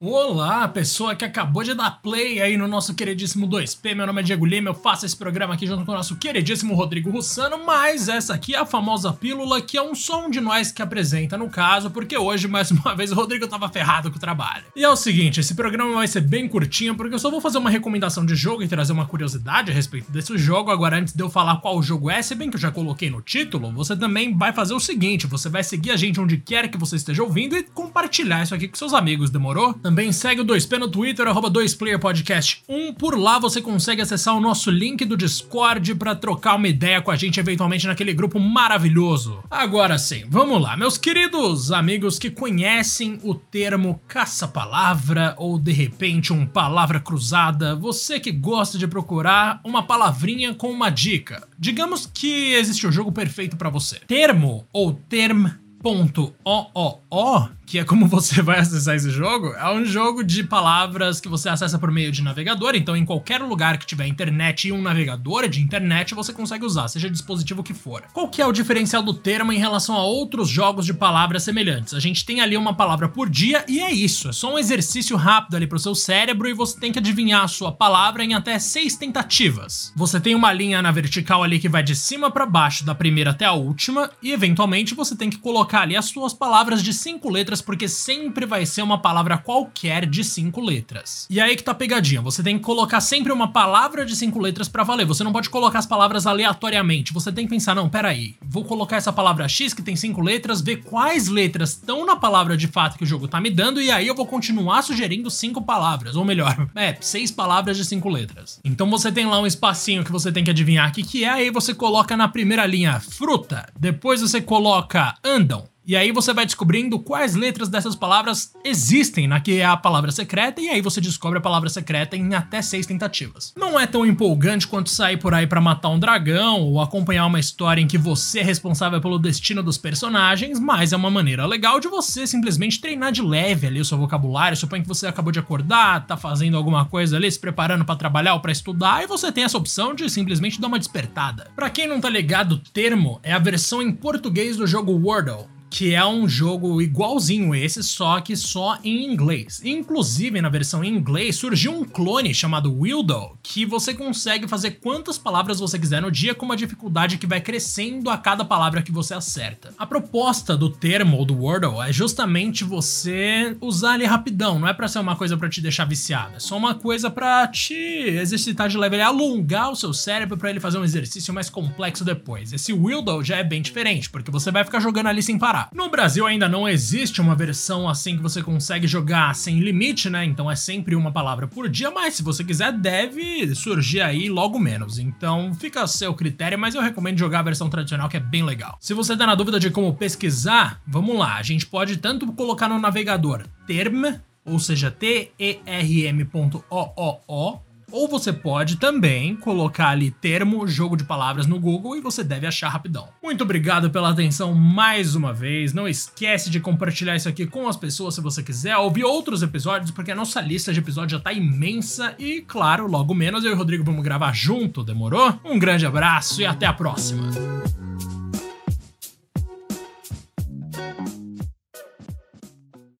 Olá, pessoa que acabou de dar play aí no nosso queridíssimo 2P. Meu nome é Diego Lima, eu faço esse programa aqui junto com o nosso queridíssimo Rodrigo Russano, mas essa aqui é a famosa pílula que é um som de nós que apresenta no caso, porque hoje, mais uma vez, o Rodrigo tava ferrado com o trabalho. E é o seguinte, esse programa vai ser bem curtinho, porque eu só vou fazer uma recomendação de jogo e trazer uma curiosidade a respeito desse jogo. Agora, antes de eu falar qual jogo é, se bem que eu já coloquei no título, você também vai fazer o seguinte, você vai seguir a gente onde quer que você esteja ouvindo e compartilhar isso aqui com seus amigos, demorou? Também segue o 2P no Twitter, arroba 2playerpodcast1. Por lá você consegue acessar o nosso link do Discord para trocar uma ideia com a gente eventualmente naquele grupo maravilhoso. Agora sim, vamos lá, meus queridos amigos que conhecem o termo caça-palavra ou de repente um palavra cruzada, você que gosta de procurar uma palavrinha com uma dica. Digamos que existe o jogo perfeito para você. Termo ou term.oo que é como você vai acessar esse jogo, é um jogo de palavras que você acessa por meio de navegador. Então, em qualquer lugar que tiver internet e um navegador de internet, você consegue usar, seja dispositivo que for. Qual que é o diferencial do termo em relação a outros jogos de palavras semelhantes? A gente tem ali uma palavra por dia e é isso. É só um exercício rápido ali pro seu cérebro e você tem que adivinhar a sua palavra em até seis tentativas. Você tem uma linha na vertical ali que vai de cima para baixo, da primeira até a última, e eventualmente você tem que colocar ali as suas palavras de cinco letras letras, porque sempre vai ser uma palavra qualquer de cinco letras. E aí que tá pegadinha, você tem que colocar sempre uma palavra de cinco letras para valer. Você não pode colocar as palavras aleatoriamente. Você tem que pensar, não, peraí, vou colocar essa palavra X que tem cinco letras, ver quais letras estão na palavra de fato que o jogo tá me dando, e aí eu vou continuar sugerindo cinco palavras, ou melhor, é, seis palavras de cinco letras. Então você tem lá um espacinho que você tem que adivinhar o que, que é, aí você coloca na primeira linha fruta, depois você coloca andam, e aí você vai descobrindo quais letras dessas palavras existem na que é a palavra secreta, e aí você descobre a palavra secreta em até seis tentativas. Não é tão empolgante quanto sair por aí para matar um dragão ou acompanhar uma história em que você é responsável pelo destino dos personagens, mas é uma maneira legal de você simplesmente treinar de leve ali o seu vocabulário. Suponha que você acabou de acordar, tá fazendo alguma coisa ali, se preparando para trabalhar ou para estudar, e você tem essa opção de simplesmente dar uma despertada. Para quem não tá ligado, o termo é a versão em português do jogo Wordle que é um jogo igualzinho esse, só que só em inglês. Inclusive, na versão em inglês, surgiu um clone chamado Wildo, que você consegue fazer quantas palavras você quiser no dia com uma dificuldade que vai crescendo a cada palavra que você acerta. A proposta do termo ou do Wordle é justamente você usar ele rapidão, não é para ser uma coisa para te deixar viciado, é só uma coisa para te exercitar de leve, alongar o seu cérebro para ele fazer um exercício mais complexo depois. Esse Wildo já é bem diferente, porque você vai ficar jogando ali sem parar No Brasil ainda não existe uma versão assim que você consegue jogar sem limite, né? Então é sempre uma palavra por dia, mas se você quiser, deve surgir aí logo menos. Então fica a seu critério, mas eu recomendo jogar a versão tradicional que é bem legal. Se você tá na dúvida de como pesquisar, vamos lá. A gente pode tanto colocar no navegador term, ou seja, T-E-R-M.o-o-o, ou você pode também colocar ali termo jogo de palavras no Google e você deve achar rapidão. Muito obrigado pela atenção mais uma vez. Não esquece de compartilhar isso aqui com as pessoas se você quiser ouvir outros episódios, porque a nossa lista de episódios já tá imensa e, claro, logo menos eu e o Rodrigo vamos gravar junto, demorou? Um grande abraço e até a próxima.